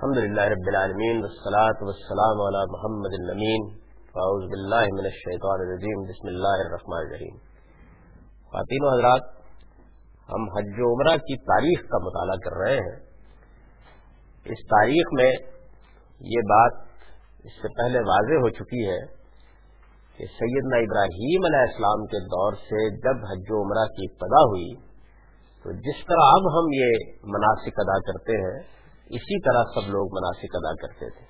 الحمد للہ رب العالمین والصلاة والسلام علی محمد الامین. فاؤز باللہ من الشیطان الرجیم. بسم اللہ الرحمن الرحیم. خواتین و حضرات، ہم حج و عمرہ کی تاریخ کا مطالعہ کر رہے ہیں. اس تاریخ میں یہ بات اس سے پہلے واضح ہو چکی ہے کہ سیدنا ابراہیم علیہ السلام کے دور سے جب حج و عمرہ کی ابتدا ہوئی، تو جس طرح اب ہم یہ مناسب ادا کرتے ہیں اسی طرح سب لوگ مناسب ادا کرتے تھے۔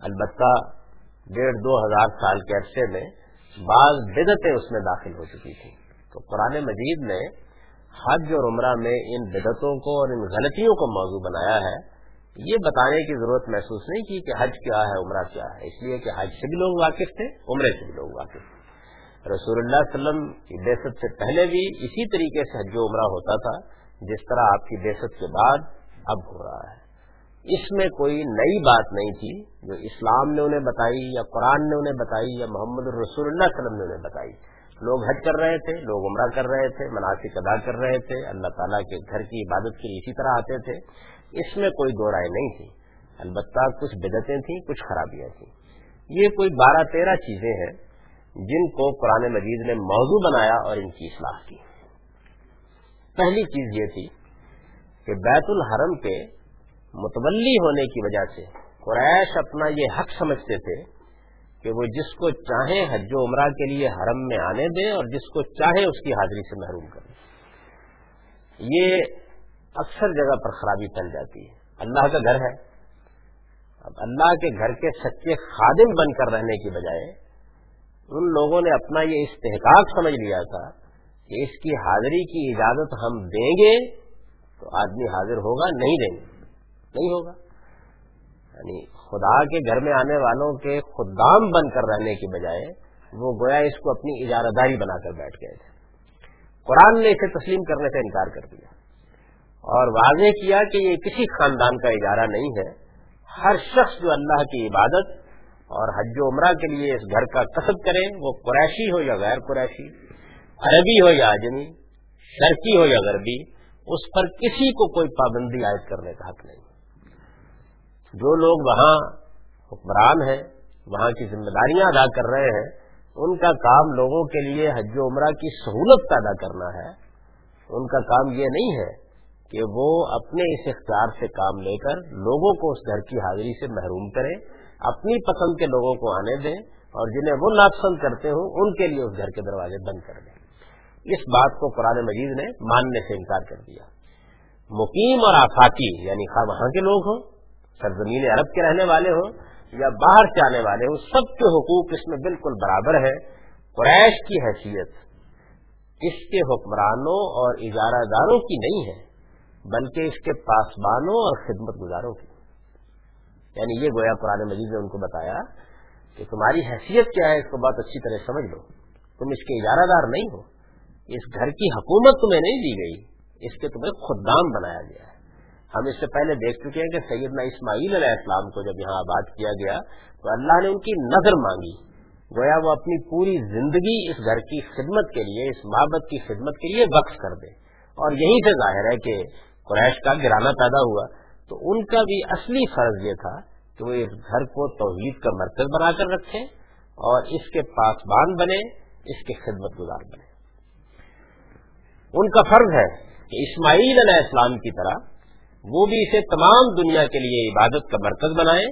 البتہ ڈیڑھ دو ہزار سال کے عرصے میں بعض بدتیں اس میں داخل ہو چکی تھیں۔ تو قرآن مجید نے حج اور عمرہ میں ان بدتوں کو اور ان غلطیوں کو موضوع بنایا ہے۔ یہ بتانے کی ضرورت محسوس نہیں کی کہ حج کیا ہے، عمرہ کیا ہے۔ اس لیے کہ حج سے بھی لوگ واقف تھے، عمرے سے بھی لوگ واقف تھے۔ رسول اللہ علیہ وسلم کی بحثت سے پہلے بھی اسی طریقے سے حج و عمرہ ہوتا تھا، جس طرح آپ کی بحثت کے بعد اب ہو رہا ہے۔ اس میں کوئی نئی بات نہیں تھی جو اسلام نے انہیں بتائی یا قرآن نے انہیں بتائی یا محمد الرسول اللہ علیہ وسلم نے انہیں بتائی۔ لوگ حج کر رہے تھے، لوگ عمرہ کر رہے تھے مناسب ادا کر رہے تھے، اللہ تعالیٰ کے گھر کی عبادت کے لیے اسی طرح آتے تھے۔ اس میں کوئی دو رائے نہیں تھی۔ البتہ کچھ بدتیں تھیں، کچھ خرابیاں تھیں۔ یہ کوئی بارہ تیرہ چیزیں ہیں جن کو قرآن مجید نے موضوع بنایا اور ان کی اصلاح کی۔ پہلی چیز یہ تھی کہ بیت الحرم کے متولی ہونے کی وجہ سے قریش اپنا یہ حق سمجھتے تھے کہ وہ جس کو چاہے حج و عمرہ کے لیے حرم میں آنے دے اور جس کو چاہے اس کی حاضری سے محروم کرے۔ یہ اکثر جگہ پر خرابی پھیل جاتی ہے۔ اللہ کا گھر ہے۔ اب اللہ کے گھر کے سچے خادم بن کر رہنے کی بجائے ان لوگوں نے اپنا یہ استحقاق سمجھ لیا تھا کہ اس کی حاضری کی اجازت ہم دیں گے۔ تو آدمی حاضر ہوگا، نہیں دیں گے۔ نہیں ہوگا۔ یعنی خدا کے گھر میں آنے والوں کے خدام بن کر رہنے کی بجائے وہ گویا اس کو اپنی اجارہ داری بنا کر بیٹھ گئے تھے۔ قرآن نے اسے تسلیم کرنے سے انکار کر دیا۔ اور واضح کیا کہ یہ کسی خاندان کا اجارہ نہیں ہے۔ ہر شخص جو اللہ کی عبادت اور حج و عمرہ کے لیے اس گھر کا قصب کرے، وہ قریشی ہو یا غیر قریشی، عربی ہو یا آجمی شرقی ہو یا غربی اس پر کسی کو کوئی پابندی عائد کرنے کا حق نہیں۔ جو لوگ وہاں حکمران ہیں، وہاں کی ذمہ داریاں ادا کر رہے ہیں، ان کا کام لوگوں کے لیے حج و عمرہ کی سہولت پیدا کرنا ہے۔ ان کا کام یہ نہیں ہے کہ وہ اپنے اس اختیار سے کام لے کر لوگوں کو اس گھر کی حاضری سے محروم کریں، اپنی پسند کے لوگوں کو آنے دیں اور جنہیں وہ ناپسند کرتے ہوں، ان کے لیے اس گھر کے دروازے بند کر دیں۔ اس بات کو قرآن مجید نے ماننے سے انکار کر دیا۔ مقیم اور آفاقی یعنی خواہ وہاں کے لوگ ہوں، سرزمین عرب کے رہنے والے ہوں یا باہر سے آنے والے ہوں، سب کے حقوق اس میں بالکل برابر ہے قریش کی حیثیت اس کے حکمرانوں اور اجارہ داروں کی نہیں ہے، بلکہ اس کے پاسبانوں اور خدمت گزاروں کی۔ یعنی یہ گویا قرآن مجید نے ان کو بتایا کہ تمہاری حیثیت کیا ہے، اس کو بہت اچھی طرح سمجھ لو۔ تم اس کے اجارہ دار نہیں ہو۔ اس گھر کی حکومت تمہیں نہیں دی گئی، اس کے تمہیں خدام بنایا گیا ہے۔ ہم اس سے پہلے دیکھ چکے ہیں کہ سیدنا اسماعیل علیہ السلام کو جب یہاں آباد کیا گیا تو اللہ نے ان کی نظر مانگی۔ گویا وہ اپنی پوری زندگی اس گھر کی خدمت کے لیے، اس محبت کی خدمت کے لیے وقف کر دے۔ اور یہی سے ظاہر ہے کہ قریش کا گرانا پیدا ہوا۔ تو ان کا بھی اصلی فرض یہ تھا کہ وہ اس گھر کو توحید کا مرکز بنا کر رکھیں اور اس کے پاسبان بنے اس کے خدمت گزار بنے ان کا فرض ہے کہ اسماعیل علیہ السلام کی طرح وہ بھی اسے تمام دنیا کے لیے عبادت کا مرکز بنائے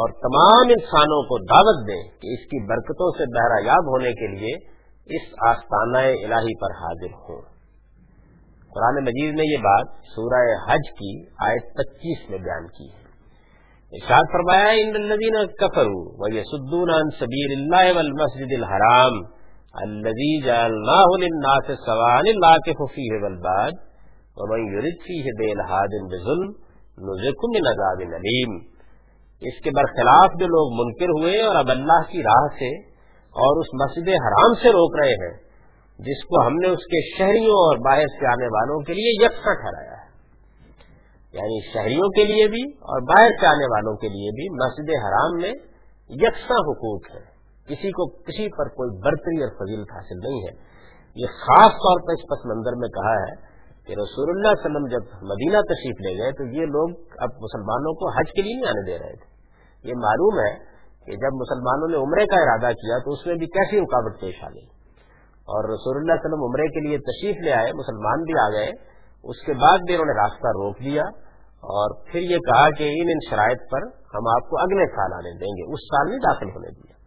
اور تمام انسانوں کو دعوت دیں کہ اس کی برکتوں سے بہرا یاب ہونے کے لیے اس آستانہ الہی پر حاضر ہوں۔ قرآن مجید نے یہ بات سورہ حج کی آیت پچیس میں بیان کی ہے۔ ارشاد فرمایا ان الذین کفروا ویسدون عن سبیل اللہ والمسجد الحرام الذي جعلناه للناس سواء لا فيه والباد، ومن يرد فيه بإلحاد بظلم نزق من عذاب علیم اس کے برخلاف جو لوگ منکر ہوئے اور اب اللہ کی راہ سے اور اس مسجد حرام سے روک رہے ہیں، جس کو ہم نے اس کے شہریوں اور باہر سے آنے والوں کے لیے یکساں ٹھہرایا ہے۔ یعنی شہریوں کے لیے بھی اور باہر سے آنے والوں کے لیے بھی مسجد حرام میں یکساں حقوق ہے کسی کو کسی پر کوئی برتری اور فضیلت حاصل نہیں ہے۔ یہ خاص طور پر اس پس منظر میں کہا ہے کہ رسول اللہ علیہ وسلم جب مدینہ تشریف لے گئے تو یہ لوگ اب مسلمانوں کو حج کے لیے نہیں آنے دے رہے تھے۔ یہ معلوم ہے کہ جب مسلمانوں نے عمرے کا ارادہ کیا تو اس میں بھی کیسی رکاوٹ پیش آ گئی۔ اور رسول اللہ علیہ وسلم عمرے کے لیے تشریف لے آئے، مسلمان بھی آ گئے۔ اس کے بعد بھی انہوں نے راستہ روک دیا اور پھر یہ کہا کہ ان ان شرائط پر ہم آپ کو اگلے سال آنے دیں گے، اس سال نہیں داخل ہونے دیا۔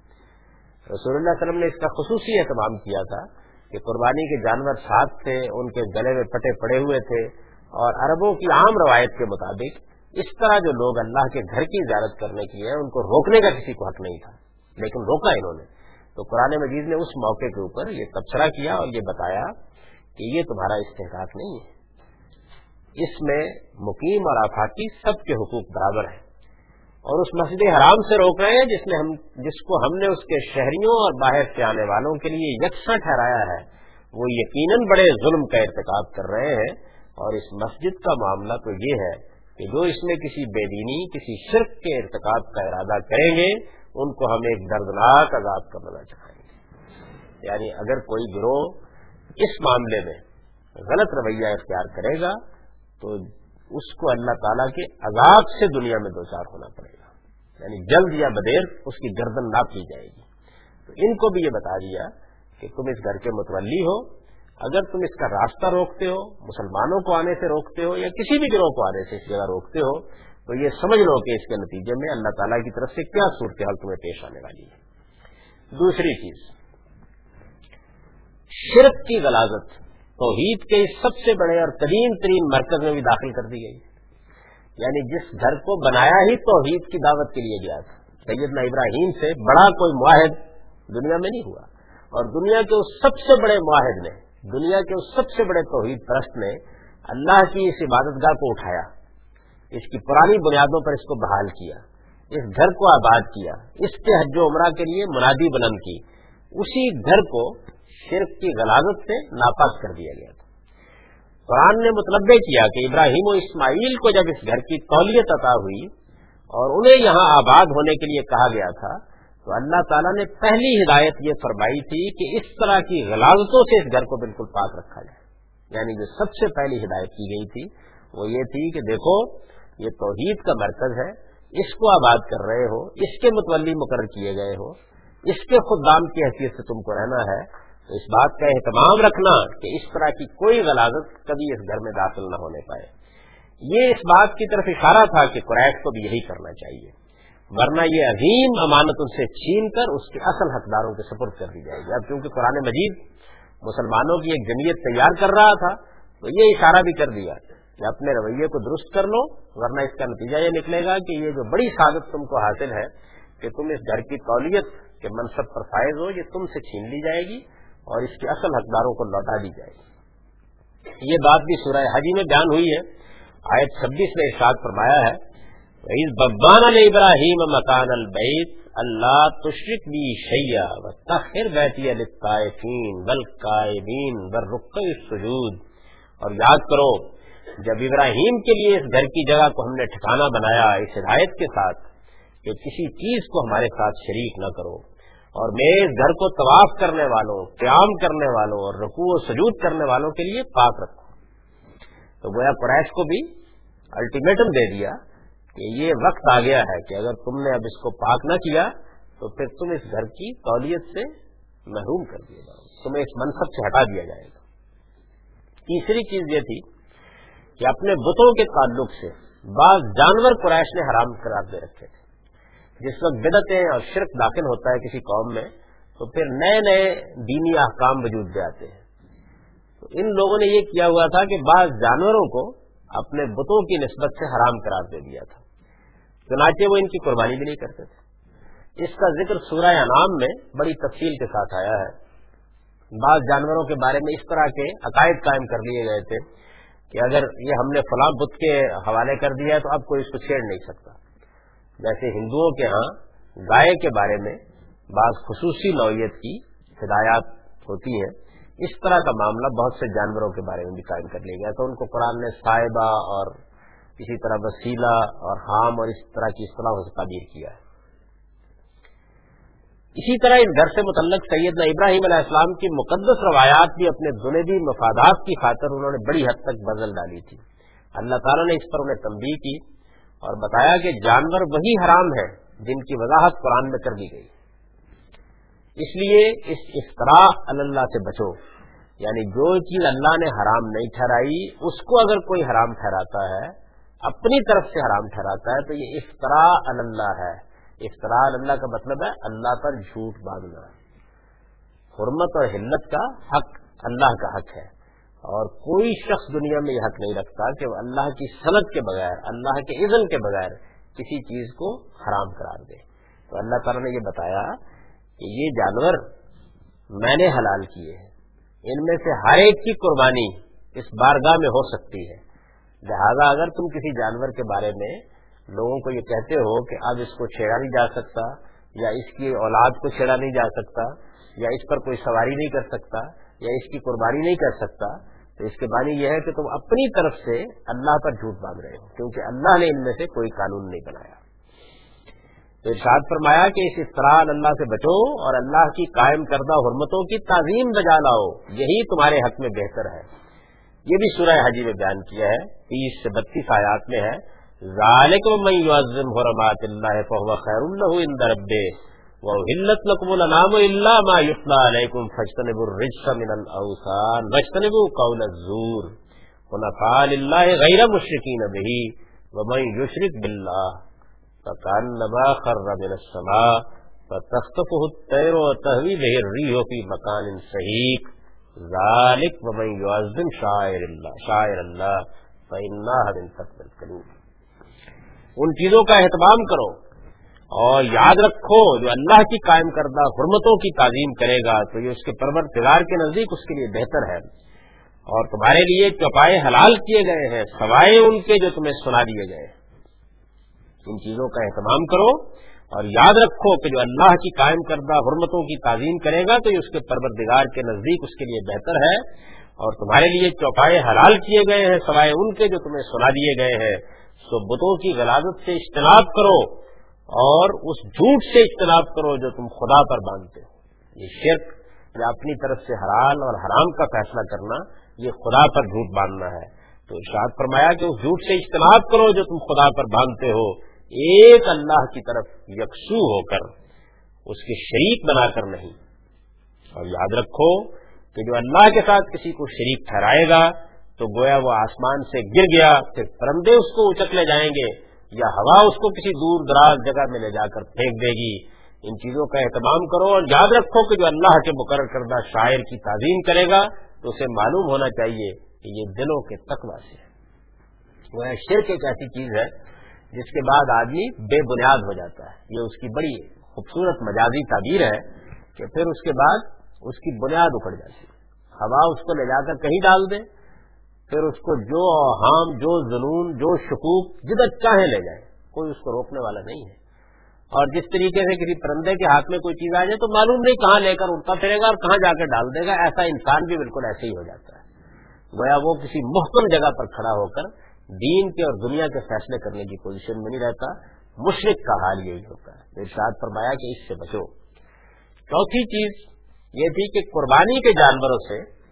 رسول اللہ علیہ وسلم نے اس کا خصوصی اہتمام کیا تھا کہ قربانی کے جانور ساتھ تھے، ان کے گلے میں پٹے پڑے ہوئے تھے اور عربوں کی عام روایت کے مطابق اس طرح جو لوگ اللہ کے گھر کی اجازت کرنے کی ہے ان کو روکنے کا کسی کو حق نہیں تھا، لیکن روکا انہوں نے۔ تو قرآن مجید نے اس موقع کے اوپر یہ تبصرہ کیا اور یہ بتایا کہ یہ تمہارا استحقاق نہیں ہے۔ اس میں مقیم اور آفاقی سب کے حقوق برابر ہیں۔ اور اس مسجد حرام سے روک رہے ہیں، جس میں ہم جس کو ہم نے اس کے شہریوں اور باہر سے آنے والوں کے لیے یکساں ٹھہرایا ہے۔ وہ یقیناً بڑے ظلم کا ارتکاب کر رہے ہیں۔ اور اس مسجد کا معاملہ تو یہ ہے کہ جو اس میں کسی بے دینی، کسی شرک کے ارتکاب کا ارادہ کریں گے، ان کو ہم ایک دردناک عذاب کرنا چاہیں گے۔ یعنی اگر کوئی گروہ اس معاملے میں غلط رویہ اختیار کرے گا، تو اس کو اللہ تعالیٰ کے عذاب سے دنیا میں دو چار ہونا پڑے گا۔ یعنی جلد یا بدیر اس کی گردن نہ کی جائے گی۔ تو ان کو بھی یہ بتا دیا کہ تم اس گھر کے متولی ہو۔ اگر تم اس کا راستہ روکتے ہو، مسلمانوں کو آنے سے روکتے ہو یا کسی بھی گروہ کو آنے سے اس جگہ روکتے ہو، تو یہ سمجھ لو کہ اس کے نتیجے میں اللہ تعالیٰ کی طرف سے کیا صورتحال تمہیں پیش آنے والی ہے۔ دوسری چیز، شرک کی غلازت۔ توحید کے سب سے بڑے اور قدیم ترین مرکز میں بھی داخل کر دی گئی۔ یعنی جس گھر کو بنایا ہی توحید کی دعوت کے لیے گیا تھا۔ سیدنا ابراہیم سے بڑا کوئی معاہد دنیا میں نہیں ہوا۔ اور دنیا کے اس سب سے بڑے معاہد نے، دنیا کے اس سب سے بڑے توحید پرست نے اللہ کی اس عبادت گاہ کو اٹھایا۔ اس کی پرانی بنیادوں پر اس کو بحال کیا۔ اس گھر کو آباد کیا۔ اس کے حج و عمرہ کے لیے منادی بلند کی۔ اسی گھر کو شرک کی غلازت سے ناپاک کر دیا گیا تھا۔ قرآن نے مطلب کیا کہ ابراہیم و اسماعیل کو جب اس گھر کی تولیت عطا ہوئی اور انہیں یہاں آباد ہونے کے لیے کہا گیا تھا، تو اللہ تعالیٰ نے پہلی ہدایت یہ فرمائی تھی کہ اس طرح کی غلازتوں سے اس گھر کو بالکل پاک رکھا جائے۔ یعنی جو سب سے پہلی ہدایت کی گئی تھی وہ یہ تھی کہ دیکھو، یہ توحید کا مرکز ہے، اس کو آباد کر رہے ہو، اس کے متولی مقرر کیے گئے ہو، اس کے خود دام کی حیثیت سے تم کو رہنا ہے تو اس بات کا اہتمام رکھنا کہ اس طرح کی کوئی غلازت کبھی اس گھر میں داخل نہ ہونے پائے۔ یہ اس بات کی طرف اشارہ تھا کہ قریش کو بھی یہی کرنا چاہیے۔ ورنہ یہ عظیم امانت ان سے چھین کر اس کے اصل حقداروں کے سپرد کر دی جائے گی۔ اب کیونکہ قرآن مجید مسلمانوں کی ایک جمعیت تیار کر رہا تھا، تو یہ اشارہ بھی کر دیا کہ اپنے رویے کو درست کر لو، ورنہ اس کا نتیجہ یہ نکلے گا کہ یہ جو بڑی سعادت تم کو حاصل ہے کہ تم اس گھر کی تولیت کے منصب پر فائز ہو، یہ تم سے چھین لی جائے گی۔ اور اس کے اصل حقداروں کو لوٹا دی جائے گی۔ یہ بات بھی سورہ حجی میں بیان ہوئی ہے۔ آیت چھبیس میں ارشاد فرمایا ہے ببان ابراہیم مکان البیت اللہ تشرق بھی شیا و تخر بیتی الطائفین بل قائبین بل رق سجود اور یاد کرو، جب ابراہیم کے لیے اس گھر کی جگہ کو ہم نے ٹھکانا بنایا اس ہدایت کے ساتھ کہ کسی چیز کو ہمارے ساتھ شریک نہ کرو۔ اور میں اس گھر کو طواف کرنے والوں، قیام کرنے والوں اور رقو و سجود کرنے والوں کے لیے پاک رکھوں تو گویا قریش کو بھی الٹیمیٹم دے دیا کہ یہ وقت آ گیا ہے کہ اگر تم نے اب اس کو پاک نہ کیا، تو پھر تم اس گھر کی تولیت سے محروم کر دیا جاؤ تمہیں اس منصب سے ہٹا دیا جائے گا۔ تیسری چیز یہ تھی کہ اپنے بتوں کے تعلق سے بعض جانور قریش نے حرام قرار دے رکھے تھے۔ جس وقت بدتیں اور شرک داخل ہوتا ہے کسی قوم میں، تو پھر نئے نئے دینی احکام وجود میں آتے ہیں۔ تو ان لوگوں نے یہ کیا ہوا تھا کہ بعض جانوروں کو اپنے بتوں کی نسبت سے حرام قرار دے دیا تھا۔ چنانچہ وہ ان کی قربانی بھی نہیں کرتے تھے۔ اس کا ذکر سورہ انعام میں بڑی تفصیل کے ساتھ آیا ہے۔ بعض جانوروں کے بارے میں اس طرح کے عقائد قائم کر لیے گئے تھے کہ اگر یہ ہم نے فلاں بت کے حوالے کر دیا ہے تو اب کوئی اس کو چھیڑ نہیں سکتا۔ جیسے ہندوؤں کے ہاں گائے کے بارے میں بعض خصوصی نوعیت کی ہدایات ہوتی ہیں۔ اس طرح کا معاملہ بہت سے جانوروں کے بارے میں بھی قائم کر لیا گیا تو ان کو قرآن نے صاحبہ اور اسی طرح وسیلہ اور حام اور اس طرح کی اصطلاح سے تعبیر کیا ہے۔ اسی طرح اس گھر سے متعلق سیدنا ابراہیم علیہ السلام کی مقدس روایات بھی اپنے دنیوی مفادات کی خاطر انہوں نے بڑی حد تک بدل ڈالی تھی۔ اللہ تعالیٰ نے اس پر انہیں تنبیہ کی۔ اور بتایا کہ جانور وہی حرام ہے جن کی وضاحت قرآن میں کر دی گئی۔ اس لیے اس اختراع اللہ سے بچو۔ یعنی جو چیز اللہ نے حرام نہیں ٹھہرائی، اس کو اگر کوئی حرام ٹھہراتا ہے، اپنی طرف سے حرام ٹھہراتا ہے، تو یہ افطرا اللہ ہے۔ افطرا اللہ کا مطلب ہے اللہ پر جھوٹ باندھنا۔ حرمت اور حلت کا حق، اللہ کا حق ہے۔ اور کوئی شخص دنیا میں یہ حق نہیں رکھتا کہ وہ اللہ کی صنعت کے بغیر، اللہ کے اذن کے بغیر کسی چیز کو حرام قرار دے۔ تو اللہ تعالیٰ نے یہ بتایا کہ یہ جانور میں نے حلال کیے ہیں۔ ان میں سے ہر ایک کی قربانی اس بارگاہ میں ہو سکتی ہے۔ لہذا اگر تم کسی جانور کے بارے میں لوگوں کو یہ کہتے ہو کہ اب اس کو چھیڑا نہیں جا سکتا یا اس کی اولاد کو چھیڑا نہیں جا سکتا یا اس پر کوئی سواری نہیں کر سکتا یا اس کی قربانی نہیں کر سکتا تو اس کے معنی یہ ہے کہ تم اپنی طرف سے اللہ پر جھوٹ باندھ رہے ہو، کیونکہ اللہ نے ان میں سے کوئی قانون نہیں بنایا۔ تو ارشاد فرمایا کہ اس اطلاع اللہ سے بچو اور اللہ کی قائم کردہ حرمتوں کی تعظیم بجا لاؤ، یہی تمہارے حق میں بہتر ہے۔ یہ بھی سورہ حجی میں بیان کیا ہے، تیس سے بتیس آیات میں ہے۔ ذالک من يعظم حرمات الله فهو خير له عند ربه وحلت لكم الانام الا ما يطلع عليكم فاجتنبوا الرجس من الاوثان واجتنبوا قول الزور ونفع لله غير مشركين به ومن يشرك بالله فكانما خر من السماء فتخطفه الطير وتهوي به الريح في مكان سحيق ذلك ومن يعظم شاعر الله شاعر الله فإنها من تقوى القلوب ان چیزوں کا اہتمام کرو۔ اور یاد رکھو، جو اللہ کی قائم کردہ حرمتوں کی تعظیم کرے گا، تو یہ اس کے پرور تدار کے نزدیک اس کے لیے بہتر ہے۔ اور تمہارے لیے چوپائے حلال کیے گئے ہیں، سوائے ان کے جو تمہیں سنا دیے گئے۔ ان چیزوں کا اہتمام کرو اور یاد رکھو کہ جو اللہ کی قائم کردہ حرمتوں کی تعظیم کرے گا، تو یہ اس کے پروردگار کے نزدیک اس کے لیے بہتر ہے۔ اور تمہارے لیے چوپائے حلال کیے گئے ہیں، سوائے ان کے جو تمہیں سنا دیے گئے ہیں۔ تو بتوں کی غلازت سے اجتناب کرو۔ اور اس جھوٹ سے اجتناب کرو جو تم خدا پر باندھتے ہو۔ یہ شرک یا اپنی طرف سے حلال اور حرام کا فیصلہ کرنا، یہ خدا پر جھوٹ باندھنا ہے۔ تو ارشاد فرمایا کہ اس جھوٹ سے اجتناب کرو جو تم خدا پر باندھتے ہو۔ ایک اللہ کی طرف یکسو ہو کر، اس کے شریک بنا کر نہیں۔ اور یاد رکھو کہ جو اللہ کے ساتھ کسی کو شریک ٹھہرائے گا، تو گویا وہ آسمان سے گر گیا، پھر پرندے اس کو اچک لے جائیں گے۔ یا ہوا اس کو کسی دور دراز جگہ میں لے جا کر پھینک دے گی؟ ان چیزوں کا اہتمام کرو اور یاد رکھو کہ جو اللہ کے مقرر کردہ شاعر کی تعظیم کرے گا، تو اسے معلوم ہونا چاہیے کہ یہ دلوں کے تقوا سے ہے۔ وہ شرک ایک ایسی چیز ہے جس کے بعد آدمی بے بنیاد ہو جاتا ہے۔ یہ اس کی بڑی خوبصورت مجازی تعبیر ہے کہ پھر اس کے بعد اس کی بنیاد اکڑ جاتی ہے۔ ہوا اس کو لے جا کر کہیں ڈال دے پھر اس کو جو ہام جو جنون جو شکوک جدھر چاہے لے جائے، کوئی اس کو روکنے والا نہیں ہے۔ اور جس طریقے سے کسی پرندے کے ہاتھ میں کوئی چیز آ جائے تو معلوم نہیں کہاں لے کر اٹھتا پھرے گا اور کہاں جا کے ڈال دے گا۔ ایسا انسان بھی بالکل ایسے ہی ہو جاتا ہے۔ گویا وہ کسی محکم جگہ پر کھڑا ہو کر دین کے اور دنیا کے فیصلے کرنے کی پوزیشن میں نہیں رہتا۔ مشرق کا حال یہی ہوتا ہے۔ ارشاد فرمایا کہ اس سے بچو۔ چوتھی چیز یہ تھی کہ قربانی کے جانوروں سے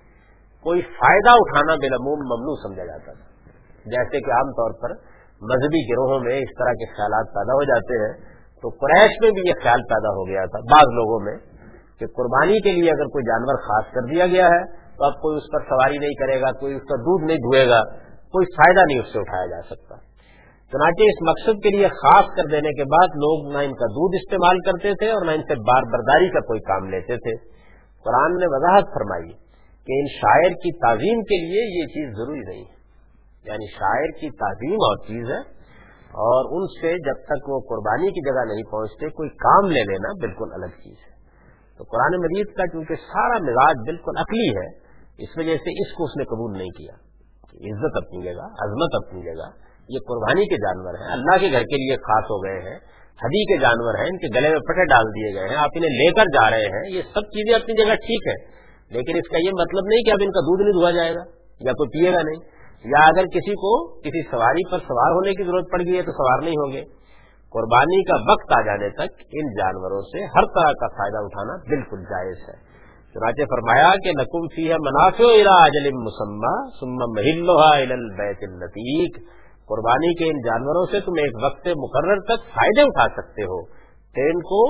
کوئی فائدہ اٹھانا بالعموم ممنوع سمجھا جاتا تھا جیسے کہ عام طور پر مذہبی گروہوں میں اس طرح کے خیالات پیدا ہو جاتے ہیں، تو قریش میں بھی یہ خیال پیدا ہو گیا تھا۔ بعض لوگوں میں کہ قربانی کے لیے اگر کوئی جانور خاص کر دیا گیا ہے، تو اب کوئی اس پر سواری نہیں کرے گا، کوئی اس کا دودھ نہیں دھوئے گا، کوئی فائدہ نہیں اس سے اٹھایا جا سکتا۔ چنانچہ اس مقصد کے لیے خاص کر دینے کے بعد لوگ نہ ان کا دودھ استعمال کرتے تھے اور نہ ان سے بار برداری کا کوئی کام لیتے تھے۔ قرآن نے وضاحت فرمائی کہ ان شاعر کی تعظیم کے لیے یہ چیز ضروری نہیں ہے۔ یعنی شاعر کی تعظیم اور چیز ہے اور ان سے جب تک وہ قربانی کی جگہ نہیں پہنچتے، کوئی کام لے لینا بالکل الگ چیز ہے۔ تو قرآن مجید کا چونکہ سارا مزاج بالکل عقلی ہے، اس وجہ سے اس کو اس نے قبول نہیں کیا۔ عزت اپنی جگہ عظمت اپنی جگہ یہ قربانی کے جانور ہیں، اللہ کے گھر کے لیے خاص ہو گئے ہیں ہدی کے جانور ہیں، ان کے گلے میں پٹے ڈال دیے گئے ہیں، آپ انہیں لے کر جا رہے ہیں، یہ سب چیزیں اپنی جگہ ٹھیک ہے لیکن اس کا یہ مطلب نہیں کہ اب ان کا دودھ نہیں دھوا جائے گا، یا کوئی پیے گا نہیں، یا اگر کسی کو کسی سواری پر سوار ہونے کی ضرورت پڑ گئی ہے تو سوار نہیں ہوں گے۔ قربانی کا وقت آ جانے تک ان جانوروں سے ہر طرح کا فائدہ اٹھانا بالکل جائز ہے۔ چنانچہ فرمایا کہ نقم فی ہے منافع اجل مسمہ سما بیت الطیق قربانی کے ان جانوروں سے تم ایک وقت مقرر تک فائدے اٹھا سکتے ہو ٹرین کو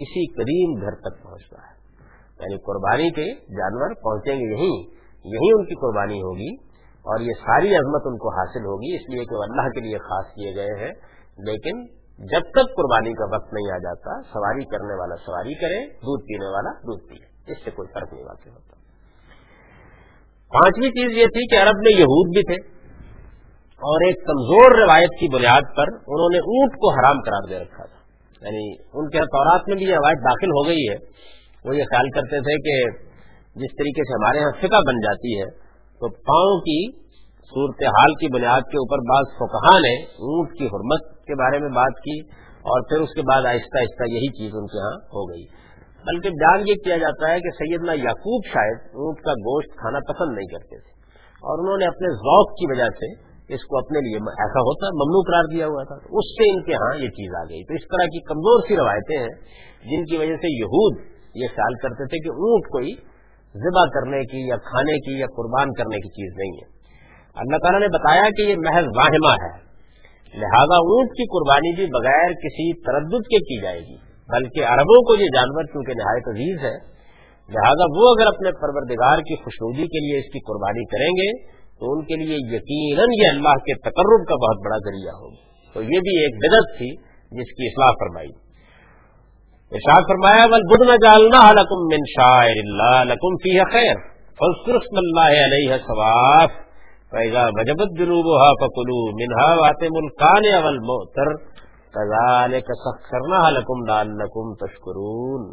کسی کریم گھر تک پہنچنا ہے۔ یعنی قربانی کے جانور پہنچیں گے یہیں یہیں ان کی قربانی ہوگی اور یہ ساری عظمت ان کو حاصل ہوگی، اس لیے کہ وہ اللہ کے لیے خاص کیے گئے ہیں۔ لیکن جب تک قربانی کا وقت نہیں آ جاتا، سواری کرنے والا سواری کرے، دودھ پینے والا دودھ پیے۔ اس سے کوئی فرق نہیں واقع ہوتا۔ پانچویں چیز یہ تھی کہ عرب میں یہود بھی تھے اور ایک کمزور روایت کی بنیاد پر انہوں نے اونٹ کو حرام قرار دے رکھا تھا۔ یعنی ان کے تورات میں بھی یہ روایت داخل ہو گئی ہے وہ یہ خیال کرتے تھے کہ جس طریقے سے ہمارے یہاں فقہ بن جاتی ہے، تو پاؤں کی صورتحال کی بنیاد کے اوپر بعض فقہ نے اونٹ کی حرمت کے بارے میں بات کی اور پھر اس کے بعد آہستہ آہستہ یہی چیز ان کے ہاں ہو گئی۔ بلکہ بیان یہ کیا جاتا ہے کہ سیدنا یعقوب شاید اونٹ کا گوشت کھانا پسند نہیں کرتے تھے اور انہوں نے اپنے ذوق کی وجہ سے اس کو اپنے لیے ایسا ہوتا، ممنوع قرار دیا ہوا تھا۔ اس سے ان کے ہاں یہ چیز آ گئی۔ تو اس طرح کی کمزور سی روایتیں ہیں جن کی وجہ سے یہود یہ خیال کرتے تھے کہ اونٹ کوئی ذبح کرنے کی یا کھانے کی یا قربان کرنے کی چیز نہیں ہے۔ اللہ تعالیٰ نے بتایا کہ یہ محض واہمہ ہے۔ لہذا اونٹ کی قربانی بھی بغیر کسی تردد کے کی جائے گی، بلکہ عربوں کو یہ جانور کیونکہ نہایت عزیز ہے، لہذا وہ اگر اپنے پروردگار کی خوشنودی کے لیے اس کی قربانی کریں گے، تو ان کے لیے یقیناً یہ اللہ کے تقرب کا بہت بڑا ذریعہ ہوگا۔ تو یہ بھی ایک بدت تھی جس کی اصلاح فرمائی۔ ارشاد فرمایا بل بدھ نہ جالنا لکم من شاعر اللہ، لکم فی خیر فلسرسم اللہ علیہ ثواف فیضا بجبت جنوبها فکلوا منها واتم القان اول موتر لکم لعلکم تشکرون.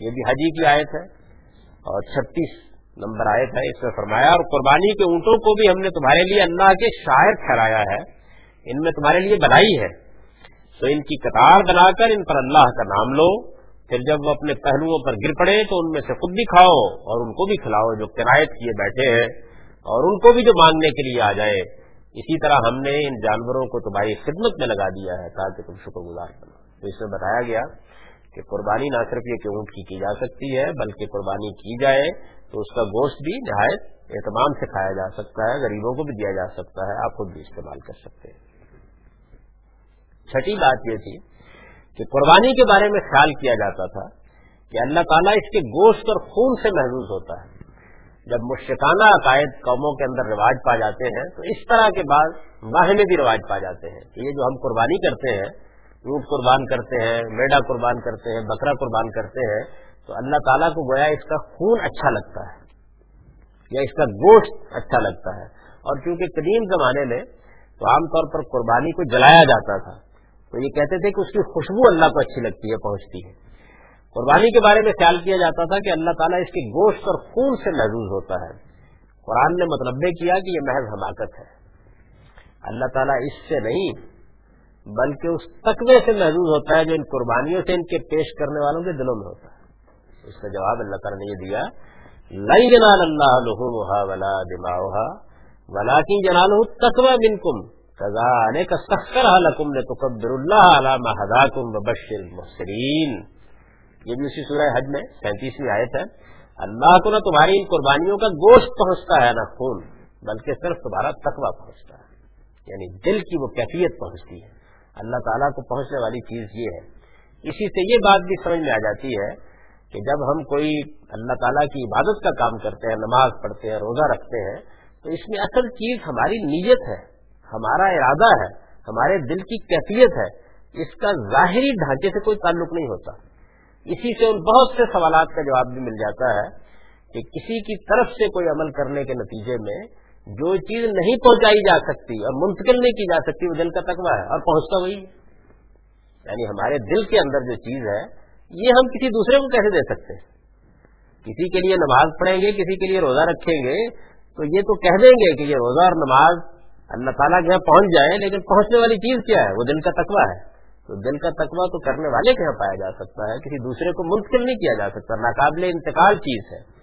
یہ بھی حجی کی آیت ہے اور چھتیس نمبر آیت ہے، اس میں فرمایا، اور قربانی کے اونٹوں کو بھی ہم نے تمہارے لیے اللہ کے شاعر ٹھہرایا ہے، ان میں تمہارے لیے بنائی ہے تو ان کی قطار بنا کر ان پر اللہ کا نام لو، پھر جب وہ اپنے پہلوؤں پر گر پڑے تو ان میں سے خود بھی کھاؤ اور ان کو بھی کھلاؤ جو کرایت کیے بیٹھے ہیں اور ان کو بھی جو مانگنے کے لیے آ جائے۔ اسی طرح ہم نے ان جانوروں کو تمہاری خدمت میں لگا دیا ہے، تاکہ تم شکر گزار بنو۔ تو اس میں بتایا گیا کہ قربانی نہ صرف یہ کہ اونٹ کی کی جا سکتی ہے، بلکہ قربانی کی جائے تو اس کا گوشت بھی نہایت اہتمام سے کھایا جا سکتا ہے، غریبوں کو بھی دیا جا سکتا ہے، آپ خود بھی استعمال کر سکتے ہیں۔ چھٹی بات یہ تھی کہ قربانی کے بارے میں خیال کیا جاتا تھا کہ اللہ تعالیٰ اس کے گوشت اور خون سے محظوظ ہوتا ہے۔ جب مشرقانہ عقائد قوموں کے اندر رواج پا جاتے ہیں تو اس طرح کے بعد واہ میں بھی رواج پا جاتے ہیں کہ یہ جو ہم قربانی کرتے ہیں اونٹ قربان کرتے ہیں میڈا قربان کرتے ہیں، بکرا قربان کرتے ہیں، تو اللہ تعالیٰ کو گویا اس کا خون اچھا لگتا ہے۔ یا اس کا گوشت اچھا لگتا ہے۔ اور چونکہ قدیم زمانے میں تو عام طور پر قربانی کو جلایا جاتا تھا تو یہ کہتے تھے کہ اس کی خوشبو اللہ کو اچھی لگتی ہے، پہنچتی ہے۔ قربانی کے بارے میں خیال کیا جاتا تھا کہ اللہ تعالیٰ اس کے گوشت اور خون سے محظوظ ہوتا ہے۔ قرآن نے مطلب کیا کہ یہ محض حماقت ہے۔ اللہ تعالیٰ اس سے نہیں، بلکہ اس تقوی سے محظوظ ہوتا ہے جو ان قربانیوں سے ان کے پیش کرنے والوں کے دلوں میں ہوتا ہے۔ اس کا جواب اللہ تعالیٰ نے یہ دیا لئی جنال اللہ ولا دماؤ ولا کی جنال تقوی بن کم کزانے کا سخر حلقم نے تو قبر اللہ علامہ ہداکم بشر محسرین یہ بھی اسی سورہ حج میں سینتیسویں آیت ہے. اللہ کو نہ تمہاری ان قربانیوں کا گوشت پہنچتا ہے نہ خون، بلکہ صرف تمہارا تقوی پہنچتا ہے. یعنی دل کی وہ کیفیت پہنچتی ہے. اللہ تعالیٰ کو پہنچنے والی چیز یہ ہے. اسی سے یہ بات بھی سمجھ میں آ جاتی ہے کہ جب ہم کوئی اللہ تعالیٰ کی عبادت کا کام کرتے ہیں، نماز پڑھتے ہیں، روزہ رکھتے ہیں، تو اس میں اصل چیز ہماری نیت ہے. ہمارا ارادہ ہے، ہمارے دل کی کیفیت ہے، اس کا ظاہری ڈھانچے سے کوئی تعلق نہیں ہوتا۔ اسی سے ان بہت سے سوالات کا جواب بھی مل جاتا ہے کہ کسی کی طرف سے کوئی عمل کرنے کے نتیجے میں جو چیز نہیں پہنچائی جا سکتی اور منتقل نہیں کی جا سکتی، وہ دل کا تقوی ہے اور پہنچتا وہی یعنی ہمارے دل کے اندر جو چیز ہے، یہ ہم کسی دوسرے کو کیسے دے سکتے کسی کے لیے نماز پڑھیں گے، کسی کے لیے روزہ رکھیں گے، تو یہ تو کہہ دیں گے کہ یہ روزہ اور نماز اللہ تعالیٰ کے یہاں پہنچ جائے، لیکن پہنچنے والی چیز کیا ہے؟ وہ دل کا تقوی ہے۔ تو دل کا تقوی تو کرنے والے کے یہاں پایا جا سکتا ہے، کسی دوسرے کو منتقل نہیں کیا جا سکتا۔ ناقابل انتقال چیز ہے۔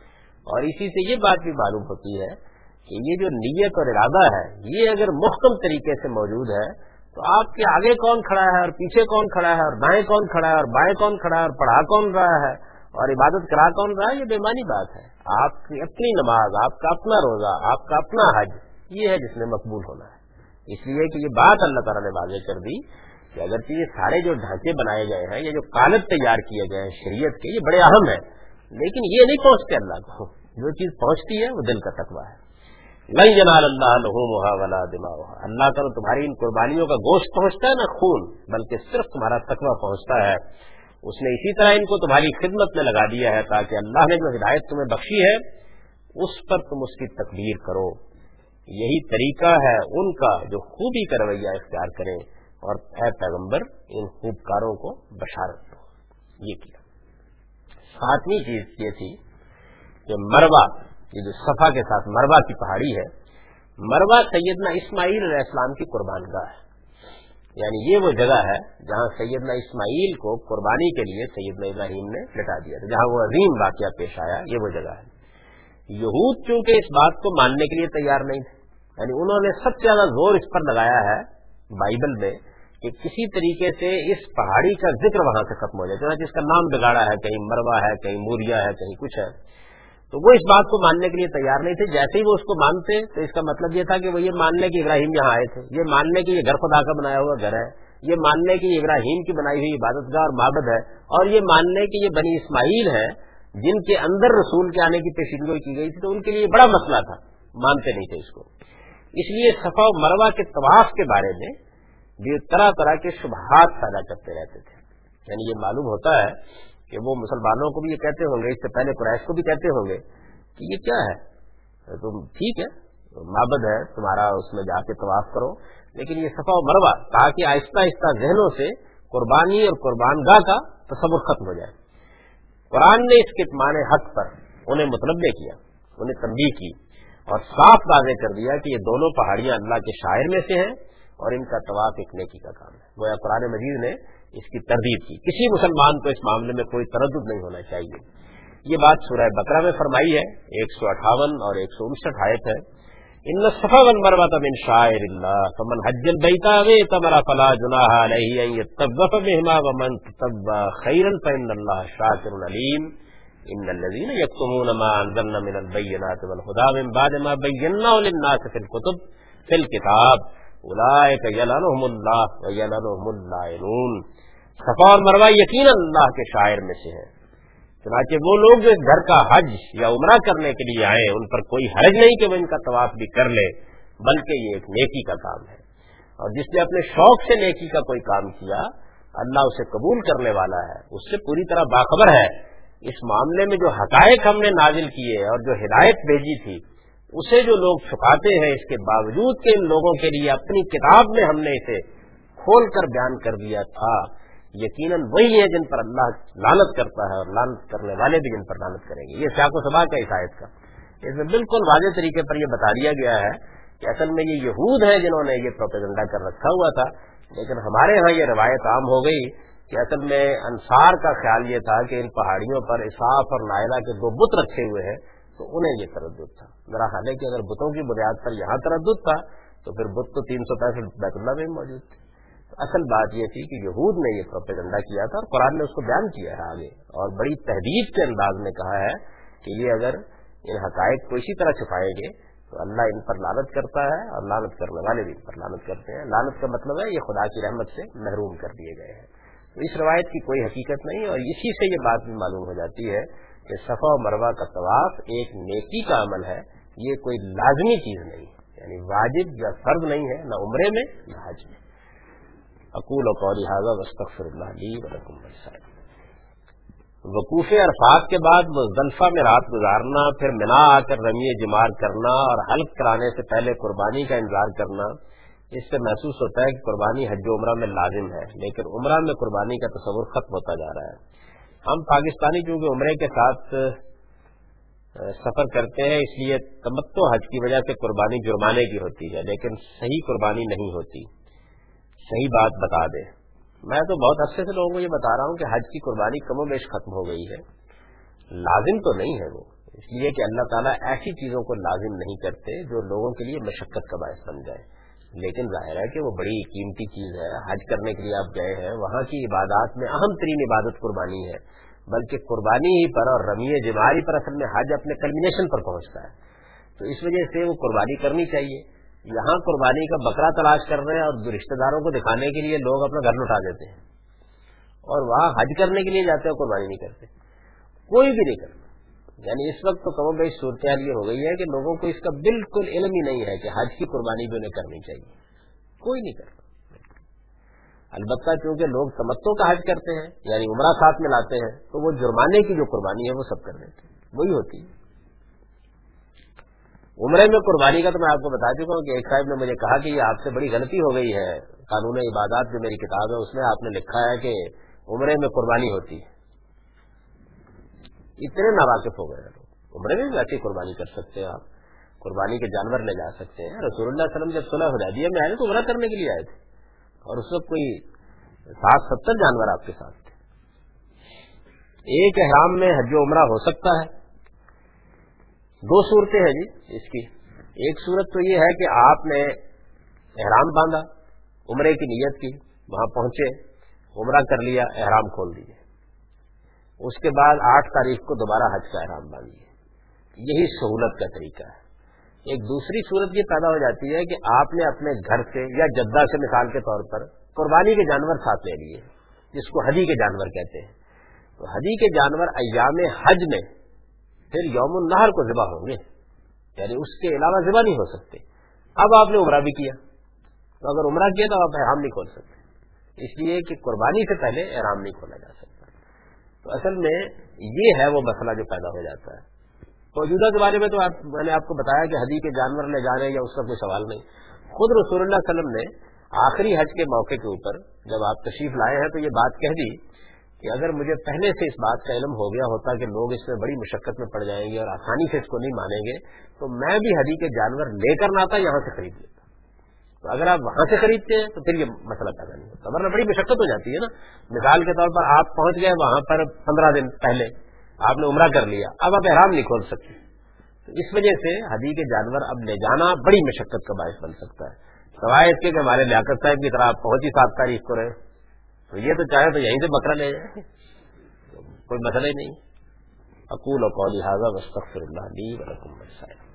اور اسی سے یہ بات بھی معلوم ہوتی ہے کہ یہ جو نیت اور ارادہ ہے، یہ اگر محکم طریقے سے موجود ہے، تو آپ کے آگے کون کھڑا ہے اور پیچھے کون کھڑا ہے، اور دائیں کون کھڑا ہے، اور بائیں کون کھڑا ہے، اور پڑھا کون رہا ہے، اور عبادت کرا کون رہا ہے، یہ بےمانی بات ہے۔ آپ کی اپنی نماز، آپ کا اپنا روزہ، آپ کا اپنا حج یہ ہے جس میں مقبول ہونا ہے۔ اس لیے کہ یہ بات اللہ تعالیٰ نے واضح کر دی کہ اگر یہ سارے جو ڈھانچے بنائے گئے ہیں، یہ جو کالت تیار کیے گئے ہیں شریعت کے، یہ بڑے اہم ہیں، لیکن یہ نہیں پہنچتے اللہ کو۔ جو چیز پہنچتی ہے، وہ دل کا تقوی ہے۔ نہیں جنال اللہ ولا دماغ اللہ کرو تمہاری ان قربانیوں کا گوشت پہنچتا ہے نا خون، بلکہ صرف تمہارا تقوی پہنچتا ہے۔ اس نے اسی طرح ان کو تمہاری خدمت میں لگا دیا ہے تاکہ اللہ نے جو ہدایت تمہیں بخشی ہے، اس پر تم اس کی تقبیر کرو۔ یہی طریقہ ہے ان کا جو خوبی کا رویہ اختیار کریں اور اے پیغمبر، ان خوب کاروں کو بشارت دو۔ یہ کیا۔ ساتویں چیز یہ تھی کہ مروا یہ جو صفا کے ساتھ مروا کی پہاڑی ہے مروا سیدنا اسماعیل علیہ السلام کی قربان گاہ ہے۔ یعنی یہ وہ جگہ ہے جہاں سیدنا اسماعیل کو قربانی کے لیے سیدنا ابراہیم نے لٹا دیا تھا، جہاں وہ عظیم واقعہ پیش آیا، یہ وہ جگہ ہے۔ یہود چونکہ اس بات کو ماننے کے لیے تیار نہیں تھے یعنی انہوں نے سب سے زیادہ زور اس پر لگایا ہے بائبل میں کہ کسی طریقے سے اس پہاڑی کا ذکر وہاں سے ختم ہو جائے جس کا نام بگاڑا ہے، کہیں مروا ہے، کہیں موریا ہے، کہیں کچھ ہے۔ تو وہ اس بات کو ماننے کے لیے تیار نہیں تھے۔ جیسے ہی وہ اس کو مانتے، تو اس کا مطلب یہ تھا کہ وہ یہ ماننے کی ابراہیم یہاں آئے تھے، یہ ماننے کی یہ گھر خدا کا بنایا ہوا گھر ہے، یہ ماننے کی ابراہیم کی بنائی ہوئی عبادت گاہ اور معبد ہے، اور یہ ماننے کی یہ بنی اسماعیل ہے جن کے اندر رسول کے آنے کی پیشنگوئی کی گئی تھی، تو ان کے لیے بڑا مسئلہ تھا۔ مانتے نہیں تھے اس کو۔ اس لیے صفا و مروا کے طواف کے بارے میں بھی طرح طرح کے شبہات پیدا کرتے رہتے تھے۔ یعنی یہ معلوم ہوتا ہے کہ وہ مسلمانوں کو بھی یہ کہتے ہوں گے، اس سے پہلے قریش کو بھی کہتے ہوں گے کہ یہ کیا ہے؟ تم ٹھیک ہے، معبد ہے، تمہارا اس میں جا کے طواف کرو۔ لیکن یہ صفا و مروا تاکہ آہستہ آہستہ ذہنوں سے قربانی اور قربان گاہ کا تصور ختم ہو جائے۔ قرآن نے اس کے معنی حق پر انہیں متنوع کیا، انہیں تنبیہ کی۔ اور صاف واضح کر دیا کہ یہ دونوں پہاڑیاں اللہ کے شاعر میں سے ہیں اور ان کا طواف ایک نیکی کا کام ہے۔ وہ قرآن مجید نے اس کی تردید کی۔ کسی مسلمان کو اس معاملے میں کوئی تردد نہیں ہونا چاہیے۔ یہ بات سورہ بکرا میں فرمائی ہے، ایک سو اٹھاون اور ایک سو انسٹھ آیت ہے۔ ان صفا ون مربت من شاعر اللہ، فمن حج البیتا وے تمرا فلا جناح علیہ ان يتوف بهما ومن تتوى خيرا فان الله شاكر عليم ان الذين يكتمون ما انزلنا من البينات والهدى من بعد ما بيناه للناس في الكتب، في الكتاب. اولئك يلعنهم الله ويلعنهم اللائنون صفا اور مروا یقین اللہ کے شاعر میں سے ہے چنانچہ وہ لوگ جو اس گھر کا حج یا عمرہ کرنے کے لیے آئے، ان پر کوئی حرج نہیں کہ وہ ان کا طواف بھی کر لے، بلکہ یہ ایک نیکی کا کام ہے۔ اور جس نے اپنے شوق سے نیکی کا کوئی کام کیا، اللہ اسے قبول کرنے والا ہے۔ اس سے پوری طرح باخبر ہے۔ اس معاملے میں جو حقائق ہم نے نازل کیے اور جو ہدایت بھیجی تھی، اسے جو لوگ چھپاتے ہیں، اس کے باوجود کہ ان لوگوں کے لیے اپنی کتاب میں ہم نے اسے کھول کر بیان کر دیا تھا، یقیناً وہی ہے جن پر اللہ لانت کرتا ہے اور لانت کرنے والے بھی جن پر لانت کریں گے۔ یہ سیاق و سبا کا عیسائیت کا۔ اس میں بالکل واضح طریقے پر یہ بتا دیا گیا ہے کہ اصل میں یہ یہود ہے جنہوں نے یہ پروپیگنڈا کر رکھا ہوا تھا، لیکن ہمارے ہاں یہ روایت عام ہو گئی کہ اصل میں انصار کا خیال یہ تھا کہ ان پہاڑیوں پر اصاف اور نائلہ کے دو بت رکھے ہوئے ہیں، تو انہیں یہ تردد تھا۔ میرا خیال ہے کہ اگر بتوں کی بنیاد پر یہاں تردد تھا، تو پھر بت تو تین سو پینسٹھ بیت اللہ میں موجود تھے۔ اصل بات یہ تھی کہ یہود نے یہ پروپیگنڈا کیا تھا اور قرآن نے اس کو بیان کیا ہے آگے۔ اور بڑی تحریر کے انداز میں کہا ہے کہ یہ اگر ان حقائق کو اسی طرح چھپائیں گے، تو اللہ ان پر لانت کرتا ہے اور لانت کرنے والے بھی ان پر لانت کرتے ہیں۔ لانت کا مطلب ہے یہ خدا کی رحمت سے محروم کر دیے گئے ہیں۔ تو اس روایت کی کوئی حقیقت نہیں اور اسی سے یہ بات بھی معلوم ہو جاتی ہے کہ صفا و مروا کا طواف ایک نیکی کا عمل ہے، یہ کوئی لازمی چیز نہیں ہے یعنی واجب یا فرض نہیں ہے، نہ عمرے میں نہ حج میں۔ اقول و قوری وسطر اللہ علی وقوف عرفات کے بعد مزدلفہ میں رات گزارنا، پھر منا آ کر رمی جمار کرنا اور حلق کرانے سے پہلے قربانی کا انتظار کرنا۔ اس سے محسوس ہوتا ہے کہ قربانی حج و عمرہ میں لازم ہے، لیکن عمرہ میں قربانی کا تصور ختم ہوتا جا رہا ہے۔ ہم پاکستانی چونکہ عمرے کے ساتھ سفر کرتے ہیں، اس لیے تمتو حج کی وجہ سے قربانی جرمانے کی ہوتی ہے، لیکن صحیح قربانی نہیں ہوتی۔ صحیح بات بتا دیں۔ میں تو بہت عرصے سے لوگوں کو یہ بتا رہا ہوں کہ حج کی قربانی کم و بیش ختم ہو گئی ہے۔ لازم تو نہیں ہے وہ۔ اس لیے کہ اللہ تعالیٰ ایسی چیزوں کو لازم نہیں کرتے جو لوگوں کے لیے مشقت کا باعث بن جائے۔ لیکن ظاہر ہے کہ وہ بڑی قیمتی چیز ہے۔ حج کرنے کے لیے آپ گئے ہیں، وہاں کی عبادات میں اہم ترین عبادت قربانی ہے۔ بلکہ قربانی ہی پر اور رمی جماری پر اصل میں حج اپنے کلمنیشن پر پہنچتا ہے۔ تو اس وجہ سے وہ قربانی کرنی چاہیے۔ یہاں قربانی کا بکرا تلاش کر رہے ہیں اور رشتے داروں کو دکھانے کے لیے لوگ اپنا گھر لٹا دیتے ہیں۔ اور وہاں حج کرنے کے لیے جاتے ہیں قربانی نہیں کرتے۔ کوئی بھی نہیں کرتا۔ یعنی اس وقت تو کم بھائی صورتحال یہ ہو گئی ہے کہ لوگوں کو اس کا بالکل علم ہی نہیں ہے کہ حج کی قربانی بھی انہیں کرنی چاہیے۔ کوئی نہیں کرتا۔ البتہ کیونکہ لوگ تمتوں کا حج کرتے ہیں یعنی عمرہ ساتھ میں لاتے ہیں، تو وہ جرمانے کی جو قربانی ہے وہ سب کر دیتے ہیں۔ وہی ہوتی ہے۔ عمرے میں قربانی کا تو میں آپ کو بتا چکا ہوں کہ ایک صاحب نے مجھے کہا کہ یہ آپ سے بڑی غلطی ہو گئی ہے۔ قانون عبادات جو میری کتاب ہے، اس میں آپ نے لکھا ہے کہ عمرے میں قربانی ہوتی ہے۔ اتنے ناواقف ہو گئے لوگ۔ عمرے میں بھی ایسی قربانی کر سکتے ہیں آپ۔ قربانی کے جانور لے جا سکتے ہیں۔ رسول اللہ علیہ وسلم جب صلاح حدیبیہ میں آئے تو عمرہ کرنے کے لیے آئے تھے۔ اور اس وقت کوئی ساٹھ ستر جانور آپ کے ساتھ تھے۔ ایک احرام میں حج و عمرہ ہو سکتا ہے۔ دو صورتیں ہیں جی اس کی۔ ایک صورت تو یہ ہے کہ آپ نے احرام باندھا، عمرے کی نیت کی، وہاں پہنچے، عمرہ کر لیا، احرام کھول دیے۔ اس کے بعد آٹھ تاریخ کو دوبارہ حج کا احرام باندھیے یہی سہولت کا طریقہ ہے۔ ایک دوسری صورت یہ پیدا ہو جاتی ہے کہ آپ نے اپنے گھر سے یا جدہ سے مثال کے طور پر قربانی کے جانور ساتھ لے لیے، جس کو حجی کے جانور کہتے ہیں۔ تو حجی کے جانور ایام حج میں پھر یوم النہر کو ذبح ہوں گے۔ یعنی اس کے علاوہ ذبح نہیں ہو سکتے۔ اب آپ نے عمرہ بھی کیا۔ تو اگر عمرہ کیا تو آپ احرام نہیں کھول سکتے۔ اس لیے کہ قربانی سے پہلے احرام نہیں کھولا جا سکتا۔ تو اصل میں یہ ہے وہ مسئلہ جو پیدا ہو جاتا ہے۔ موجودہ کے بارے میں تو میں نے آپ کو بتایا کہ حدی کے جانور لے جانے یا اس کا کوئی سوال نہیں۔ خود رسول اللہ علیہ وسلم نے آخری حج کے موقع کے اوپر جب آپ تشریف لائے ہیں تو یہ بات کہہ دی کہ اگر مجھے پہلے سے اس بات کا علم ہو گیا ہوتا کہ لوگ اس میں بڑی مشقت میں پڑ جائیں گے اور آسانی سے اس کو نہیں مانیں گے، تو میں بھی حدی کے جانور لے کر نہ آتا، یہاں سے خرید لیتا۔ تو اگر آپ وہاں سے خریدتے ہیں تو پھر یہ مسئلہ پیدا نہیں ہوتا، ورنہ بڑی مشقت ہو جاتی ہے نا۔ مثال کے طور پر آپ پہنچ گئے وہاں پر پندرہ دن پہلے، آپ نے عمرہ کر لیا، اب آپ احرام نہیں کھول سکتے۔ تو اس وجہ سے حدی کے جانور اب لے جانا بڑی مشقت کا باعث بن سکتا ہے۔ سوائے اس کے کہ ہمارے لیاقت صاحب کی طرح آپ پہنچی سات تاریخ کو رہے۔ تو یہ تو چاہے تو یہیں سے بکرا لے جائے۔ کوئی مسئلہ ہی نہیں۔ اکول و قولی حاضر اللہ علی ولکم